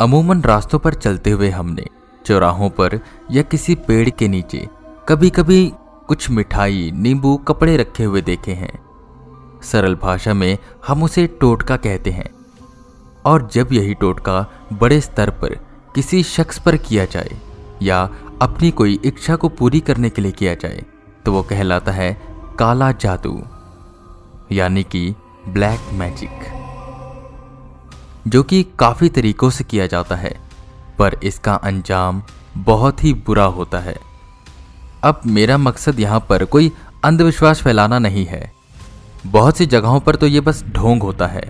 अमूमन रास्तों पर चलते हुए हमने, चौराहों पर या किसी पेड़ के नीचे कभी कभी कुछ मिठाई, नींबू, कपड़े रखे हुए देखे हैं। सरल भाषा में हम उसे टोटका कहते हैं। और जब यही टोटका बड़े स्तर पर किसी शख्स पर किया जाए, या अपनी कोई इच्छा को पूरी करने के लिए किया जाए तो वो कहलाता है काला जादू, यानी कि ब्लैक मैजिक। जो कि काफ़ी तरीकों से किया जाता है, पर इसका अंजाम बहुत ही बुरा होता है। अब मेरा मकसद यहाँ पर कोई अंधविश्वास फैलाना नहीं है। बहुत सी जगहों पर तो ये बस ढोंग होता है,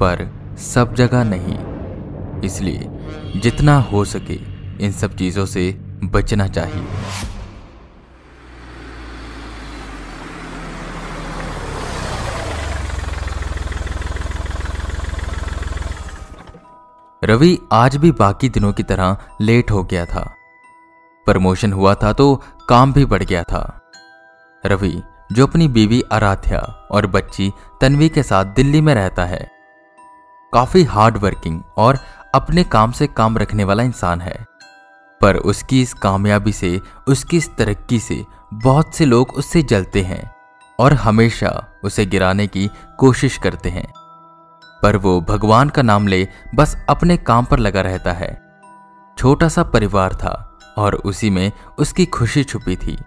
पर सब जगह नहीं। इसलिए जितना हो सके इन सब चीज़ों से बचना चाहिए। रवि आज भी बाकी दिनों की तरह लेट हो गया था। प्रमोशन हुआ था तो काम भी बढ़ गया था। रवि, जो अपनी बीवी आराध्या और बच्ची तन्वी के साथ दिल्ली में रहता है, काफ़ी हार्ड वर्किंग और अपने काम से काम रखने वाला इंसान है। पर उसकी इस कामयाबी से, उसकी इस तरक्की से बहुत से लोग उससे जलते हैं और हमेशा उसे गिराने की कोशिश करते हैं। पर वो भगवान का नाम ले बस अपने काम पर लगा रहता है। छोटा सा परिवार था और उसी में उसकी खुशी छुपी थी।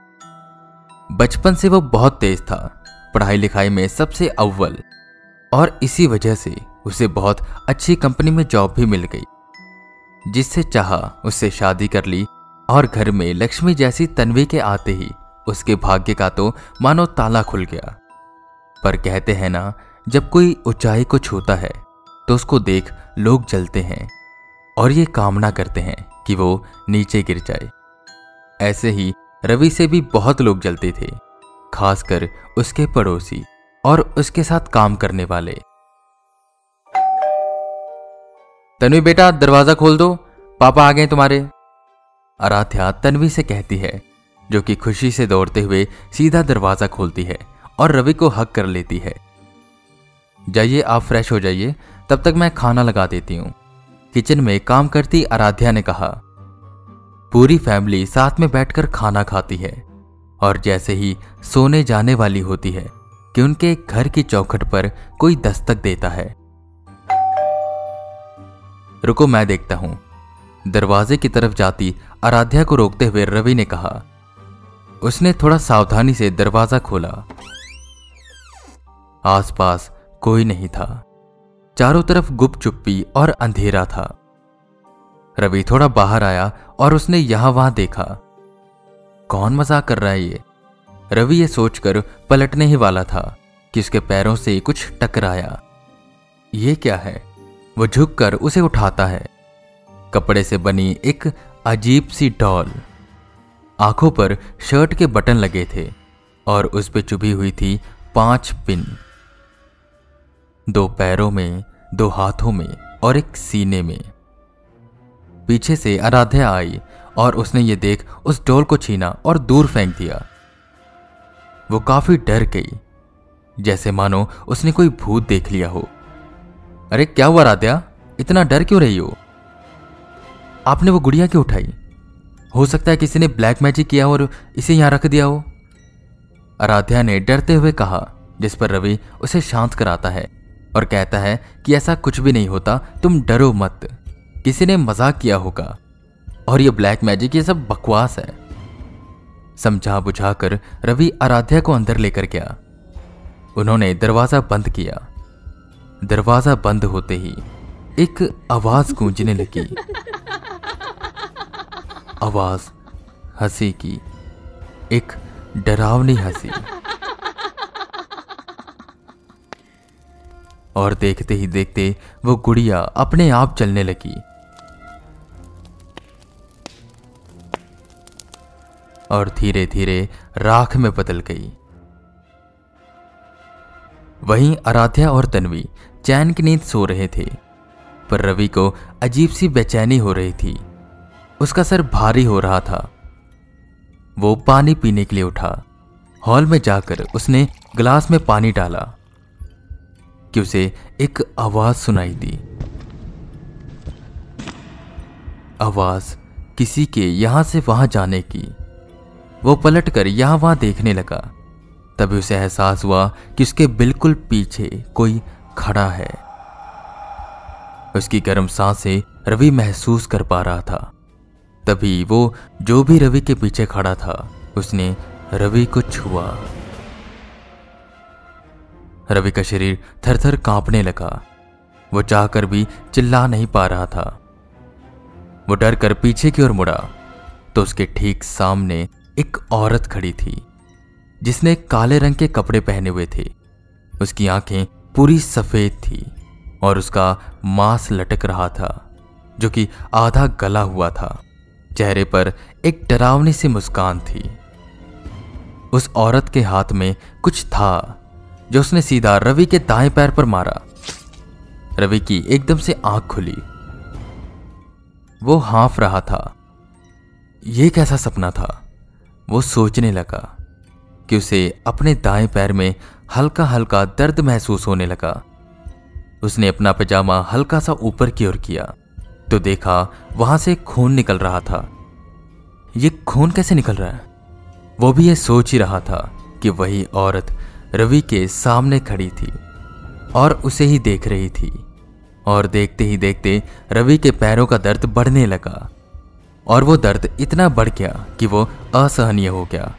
बचपन से वो बहुत तेज था, पढ़ाई लिखाई में सबसे अव्वल। और इसी वजह से उसे बहुत अच्छी कंपनी में जॉब भी मिल गई, जिससे चाहा उससे शादी कर ली और घर में लक्ष्मी जैसी तन्वी के आते ही उसके भाग्य का तो मानो ताला खुल गया। पर कहते हैं ना जब कोई ऊंचाई को छूता है तो उसको देख लोग जलते हैं और ये कामना करते हैं कि वो नीचे गिर जाए। ऐसे ही रवि से भी बहुत लोग जलते थे, खासकर उसके पड़ोसी और उसके साथ काम करने वाले। तन्वी बेटा, दरवाज़ा खोल दो, पापा आ गए तुम्हारे। आराध्या तन्वी से कहती है, जो कि खुशी से दौड़ते हुए सीधा दरवाज़ा खोलती है और रवि को हक कर लेती है। जाइए, आप फ्रेश हो जाइए। तब तक मैं खाना लगा देती हूँ। किचन में काम करती आराध्या ने कहा, पूरी फैमिली साथ में बैठकर खाना खाती है और जैसे ही सोने जाने वाली होती है कि उनके घर की चौखट पर कोई दस्तक देता है। रुको, मैं देखता हूँ। दरवाजे की तरफ़ जाती आराध्या को रोकते हुए रवि ने कहा, उसने थोड़ा सावधानी से दरवाज़ा खोला। आसपास कोई नहीं था। चारों तरफ़ गुप चुप्पी और अंधेरा था। रवि थोड़ा बाहर आया और उसने यहाँ वहाँ देखा। कौन मज़ाक कर रहा है ये? रवि ये सोचकर पलटने ही वाला था कि उसके पैरों से कुछ टकराया। ये क्या है? वो झुककर उसे उठाता है। कपड़े से बनी एक अजीब सी डॉल। आँखों पर शर्ट के बटन लगे थे और उस पर चुभी हुई थी पाँच पिन। दो पैरों में, दो हाथों में और एक सीने में। पीछे से आराध्या आई और उसने ये देख उस डोल को छीना और दूर फेंक दिया। वो काफ़ी डर गई। जैसे मानो उसने कोई भूत देख लिया हो। अरे क्या हुआ राध्या इतना डर क्यों रही हो? आपने वो गुड़िया क्यों उठाई? हो सकता है किसी ने ब्लैक मैजिक किया और इसे यहाँ रख दिया हो। आराध्या ने डरते हुए कहा, जिस पर रवि उसे शांत कराता है। और कहता है कि ऐसा कुछ भी नहीं होता, तुम डरो मत। किसी ने मज़ाक किया होगा। और ये ब्लैक मैजिक, ये सब बकवास है। समझा बुझाकर रवि आराध्या को अंदर लेकर गया। उन्होंने दरवाज़ा बंद किया। दरवाज़ा बंद होते ही एक आवाज़ गूंजने लगी। आवाज़ हँसी की। एक डरावनी हँसी। और देखते ही देखते वो गुड़िया अपने आप चलने लगी। और धीरे धीरे राख में बदल गई। वहीं आराध्या और तन्वी चैन की नींद सो रहे थे, पर रवि को अजीब सी बेचैनी हो रही थी। उसका सर भारी हो रहा था। वो पानी पीने के लिए उठा। हॉल में जाकर उसने ग्लास में पानी डाला। कि उसे एक आवाज़ सुनाई दी। आवाज़ किसी के यहाँ से वहाँ जाने की। वो पलट कर यहाँ वहाँ देखने लगा। तभी उसे एहसास हुआ कि उसके बिल्कुल पीछे कोई खड़ा है। उसकी गर्म साँसें रवि महसूस कर पा रहा था। तभी वो जो भी रवि के पीछे खड़ा था, उसने रवि को छुआ। रवि का शरीर थर थर कांपने लगा। वो चाहकर भी चिल्ला नहीं पा रहा था। वो डर कर पीछे की ओर मुड़ा तो उसके ठीक सामने एक औरत खड़ी थी, जिसने काले रंग के कपड़े पहने हुए थे। उसकी आँखें पूरी सफ़ेद थी और उसका मांस लटक रहा था, जो कि आधा गला हुआ था। चेहरे पर एक डरावनी सी मुस्कान थी। उस औरत के हाथ में कुछ था जो उसने सीधा रवि के दाएँ पैर पर मारा। रवि की एकदम से आँख खुली। वो हाफ़ रहा था। यह कैसा सपना था? वो सोचने लगा कि उसे अपने दाएँ पैर में हल्का हल्का दर्द महसूस होने लगा। उसने अपना पजामा हल्का सा ऊपर की ओर किया तो देखा वहाँ से खून निकल रहा था। ये खून कैसे निकल रहा है? वो भी ये सोच ही रहा था कि वही औरत रवि के सामने खड़ी थी और उसे ही देख रही थी। और देखते ही देखते रवि के पैरों का दर्द बढ़ने लगा और वो दर्द इतना बढ़ गया कि वो असहनीय हो गया।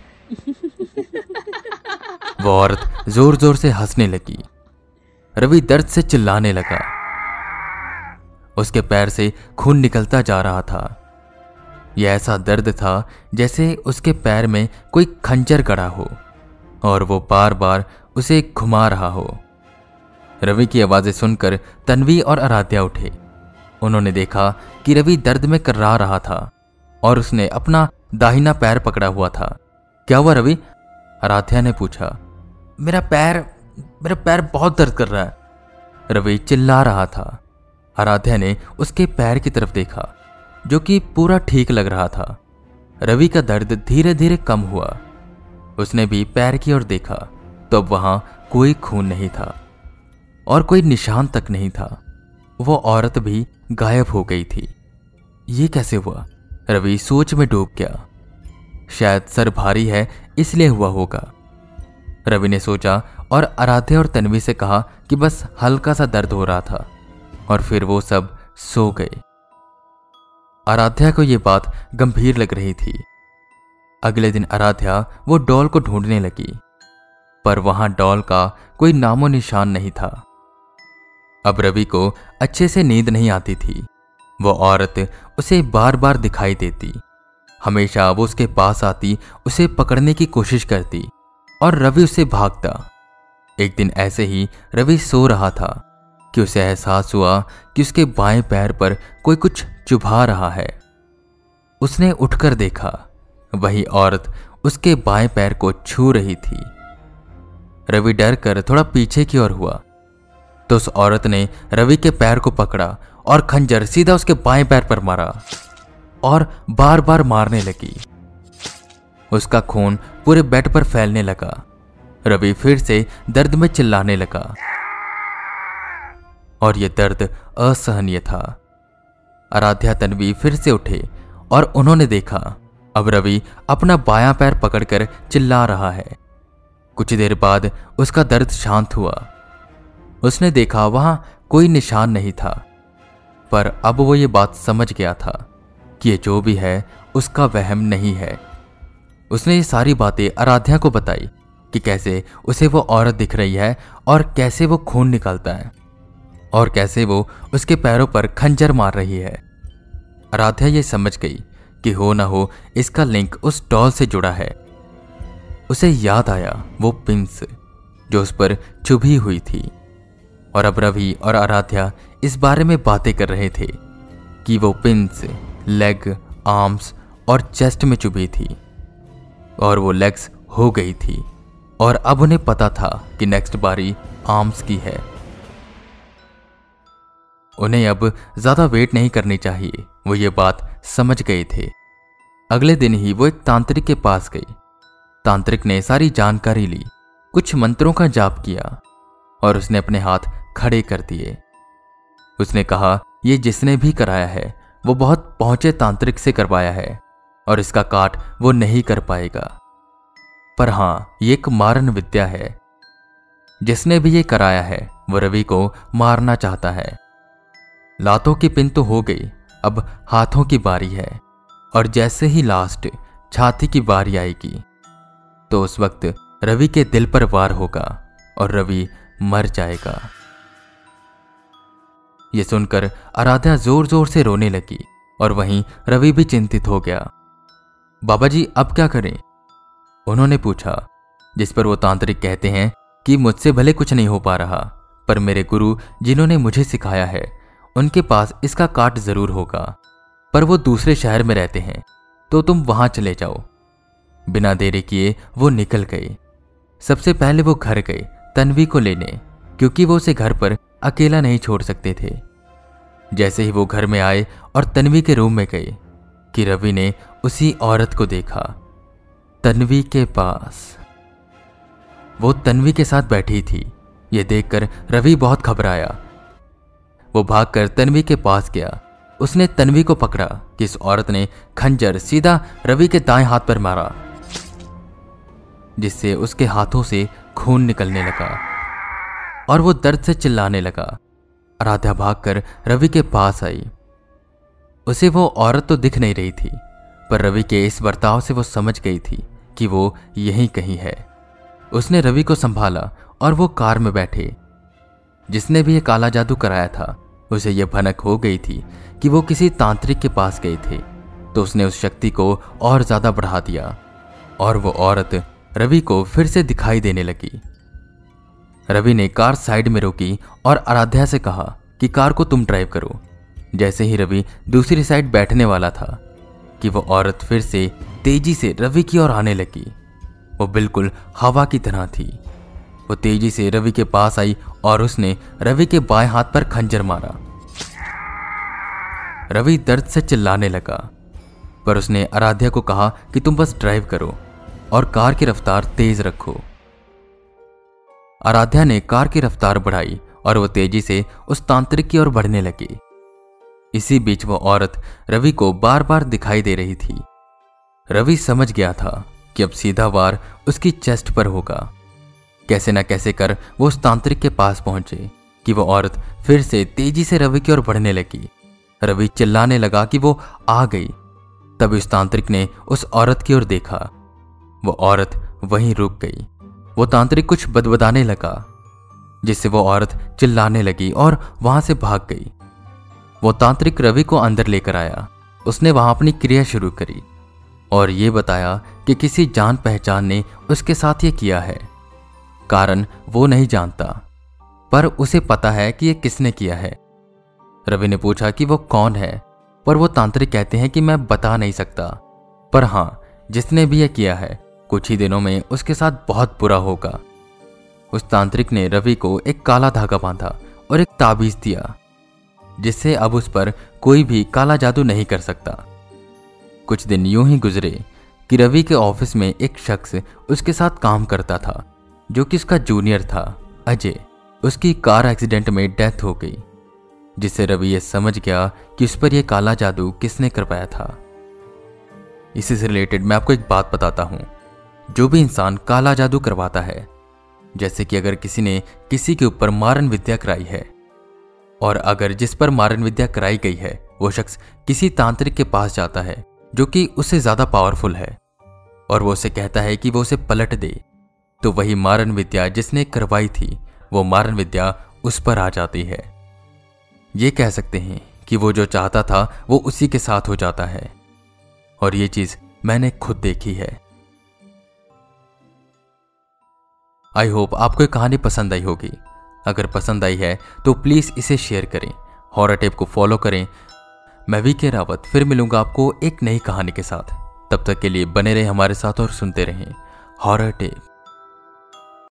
वो औरत ज़ोर ज़ोर से हंसने लगी। रवि दर्द से चिल्लाने लगा। उसके पैर से खून निकलता जा रहा था। यह ऐसा दर्द था जैसे उसके पैर में कोई खंजर गड़ा हो। और वो बार बार उसे घुमा रहा हो। रवि की आवाज़ें सुनकर तन्वी और आराध्या उठे। उन्होंने देखा कि रवि दर्द में कर्रा रहा था और उसने अपना दाहिना पैर पकड़ा हुआ था। क्या हुआ रवि? आराध्या ने पूछा। मेरा पैर मेरा पैर बहुत दर्द कर रहा है। रवि चिल्ला रहा था। आराध्या ने उसके पैर की तरफ़ देखा, जो कि पूरा ठीक लग रहा था। रवि का दर्द धीरे धीरे कम हुआ। उसने भी पैर की ओर देखा तो वहाँ कोई खून नहीं था और कोई निशान तक नहीं था। वो औरत भी गायब हो गई थी। ये कैसे हुआ? रवि सोच में डूब गया। शायद सर भारी है, इसलिए हुआ होगा। रवि ने सोचा और आराध्या और तन्वी से कहा कि बस हल्का सा दर्द हो रहा था और फिर वो सब सो गए। आराध्या को यह बात गंभीर लग रही थी। अगले दिन आराध्या वो डॉल को ढूँढने लगी, पर वहाँ डॉल का कोई नामो निशान नहीं था। अब रवि को अच्छे से नींद नहीं आती थी। वो औरत उसे बार बार दिखाई देती। हमेशा वो उसके पास आती, उसे पकड़ने की कोशिश करती, और रवि उसे भागता। एक दिन ऐसे ही रवि सो रहा था कि उसे एहसास हुआ कि उसके बाएँ पैर पर कोई कुछ चुभा रहा है। उसने उठकर देखा वही औरत उसके बाएँ पैर को छू रही थी। रवि डर कर थोड़ा पीछे की ओर हुआ। तो उस औरत ने रवि के पैर को पकड़ा और खंजर सीधा उसके बाएँ पैर पर मारा और बार बार मारने लगी। उसका खून पूरे बेड पर फैलने लगा। रवि फिर से दर्द में चिल्लाने लगा। और यह दर्द असहनीय था। आराध्या तनवी फिर से उठे और उन्होंने देखा अब रवि अपना बायां पैर पकड़कर चिल्ला रहा है। कुछ देर बाद उसका दर्द शांत हुआ। उसने देखा वहाँ कोई निशान नहीं था, पर अब वो ये बात समझ गया था कि ये जो भी है, उसका वहम नहीं है। उसने ये सारी बातें आराध्या को बताई कि कैसे उसे वो औरत दिख रही है और कैसे वो खून निकालता है और कैसे वो उसके पैरों पर खंजर मार रही है। आराध्या ये समझ गई कि हो ना हो, इसका लिंक उस डॉल से जुड़ा है। उसे याद आया वो पिंस जो उस पर चुभी हुई थी। और अब रवि और आराध्या इस बारे में बातें कर रहे थे कि वो पिंस लेग आर्म्स और चेस्ट में चुभी थी। और वो लेग्स हो गई थी। और अब उन्हें पता था कि नेक्स्ट बारी आर्म्स की है। उन्हें अब ज़्यादा वेट नहीं करनी चाहिए। वो ये बात समझ गए थे। अगले दिन ही वो एक तांत्रिक के पास गई। तांत्रिक ने सारी जानकारी ली, कुछ मंत्रों का जाप किया, और उसने अपने हाथ खड़े कर दिए। उसने कहा, ये जिसने भी कराया है, वो बहुत पहुँचे तांत्रिक से करवाया है, और इसका काट वो नहीं कर पाएगा। पर हाँ, ये एक मारन विद्या है। जिसने भी ये कराया है, वो रवि को मारना चाहता है। लातों की पिन तो हो गई अब हाथों की बारी है और जैसे ही लास्ट छाती की बारी आएगी। तो उस वक्त रवि के दिल पर वार होगा और रवि मर जाएगा। ये सुनकर आराध्या ज़ोर ज़ोर से रोने लगी और वहीं रवि भी चिंतित हो गया। बाबा जी, अब क्या करें? उन्होंने पूछा, जिस पर वो तांत्रिक कहते हैं कि मुझसे भले कुछ नहीं हो पा रहा, पर मेरे गुरु जिन्होंने मुझे सिखाया है उनके पास इसका काट ज़रूर होगा, पर वो दूसरे शहर में रहते हैं तो तुम वहाँ चले जाओ। बिना देरी किए वो निकल गए। सबसे पहले वो घर गए, तन्वी को लेने, क्योंकि वो उसे घर पर अकेला नहीं छोड़ सकते थे। जैसे ही वो घर में आए और तन्वी के रूम में गए कि रवि ने उसी औरत को देखा, तन्वी के पास। वो तन्वी के साथ बैठी थी। ये देखकर रवि बहुत घबराया। वो भागकर तन्वी के पास गया। उसने तन्वी को पकड़ा कि इस औरत ने खंजर सीधा रवि के दाएँ हाथ पर मारा, जिससे उसके हाथों से खून निकलने लगा और वो दर्द से चिल्लाने लगा। आराध्या भागकर रवि के पास आई। उसे वो औरत तो दिख नहीं रही थी, पर रवि के इस बर्ताव से वो समझ गई थी कि वो यहीं कहीं है। उसने रवि को संभाला और वो कार में बैठे, जिसने भी ये काला जादू कराया था। उसे यह भनक हो गई थी कि वो किसी तांत्रिक के पास गए थे तो उसने उस शक्ति को और ज़्यादा बढ़ा दिया, और वो औरत रवि को फिर से दिखाई देने लगी। रवि ने कार साइड में रोकी और आराध्या से कहा कि कार को तुम ड्राइव करो। जैसे ही रवि दूसरी साइड बैठने वाला था कि वो औरत फिर से तेज़ी से रवि की ओर आने लगी, वो बिल्कुल हवा की तरह थी। वो तेज़ी से रवि के पास आई और उसने रवि के बाएँ हाथ पर खंजर मारा। रवि दर्द से चिल्लाने लगा, पर उसने आराध्या को कहा कि तुम बस ड्राइव करो और कार की रफ्तार तेज रखो। आराध्या ने कार की रफ्तार बढ़ाई और वो तेज़ी से उस तांत्रिक की ओर बढ़ने लगी। इसी बीच वो औरत रवि को बार बार दिखाई दे रही थी। रवि समझ गया था कि अब सीधा वार उसकी चेस्ट पर होगा। कैसे न कैसे कर वो उस तांत्रिक के पास पहुँचे कि वो औरत फिर से तेज़ी से रवि की ओर बढ़ने लगी। रवि चिल्लाने लगा कि वो आ गई। तभी उस तांत्रिक ने उस औरत की ओर देखा। वो औरत वहीं रुक गई। वो तांत्रिक कुछ बदबदाने लगा, जिससे वो औरत चिल्लाने लगी और वहाँ से भाग गई। वो तांत्रिक रवि को अंदर लेकर आया। उसने वहाँ अपनी क्रिया शुरू करी और ये बताया कि किसी जान पहचान ने उसके साथ ये किया है। कारण वो नहीं जानता। पर उसे पता है कि ये किसने किया है। रवि ने पूछा कि वो कौन है, पर वो तांत्रिक कहते हैं कि मैं बता नहीं सकता। पर हाँ, जिसने भी यह किया है, कुछ ही दिनों में उसके साथ बहुत बुरा होगा। उस तांत्रिक ने रवि को एक काला धागा बांधा और एक ताबीज दिया, जिससे अब उस पर कोई भी काला जादू नहीं कर सकता। कुछ दिन यूँ ही गुजरे कि रवि के ऑफ़िस में एक शख्स उसके साथ काम करता था। जो कि उसका जूनियर था, अजय। उसकी कार एक्सीडेंट में डेथ हो गई, जिससे रवि यह समझ गया कि उस पर यह काला जादू किसने करवाया था। इसी से रिलेटेड मैं आपको एक बात बताता हूँ। जो भी इंसान काला जादू करवाता है, जैसे कि अगर किसी ने किसी के ऊपर मारन विद्या कराई है, और अगर जिस पर मारन विद्या कराई गई है, वो शख्स किसी तांत्रिक के पास जाता है, जो कि उससे ज़्यादा पावरफुल है, और वो उसे कहता है कि वो उसे पलट दे। तो वही मारन विद्या जिसने करवाई थी, वो मारन विद्या उस पर आ जाती है। ये कह सकते हैं कि वो जो चाहता था, वो उसी के साथ हो जाता है। और ये चीज़ मैंने खुद देखी है। आई होप आपको ये कहानी पसंद आई होगी। अगर पसंद आई है तो प्लीज़ इसे शेयर करें हॉरर टेप को फॉलो करें। मैं वी के रावत, फिर मिलूँगा आपको एक नई कहानी के साथ। तब तक के लिए बने रहे हमारे साथ और सुनते रहें। Horror tape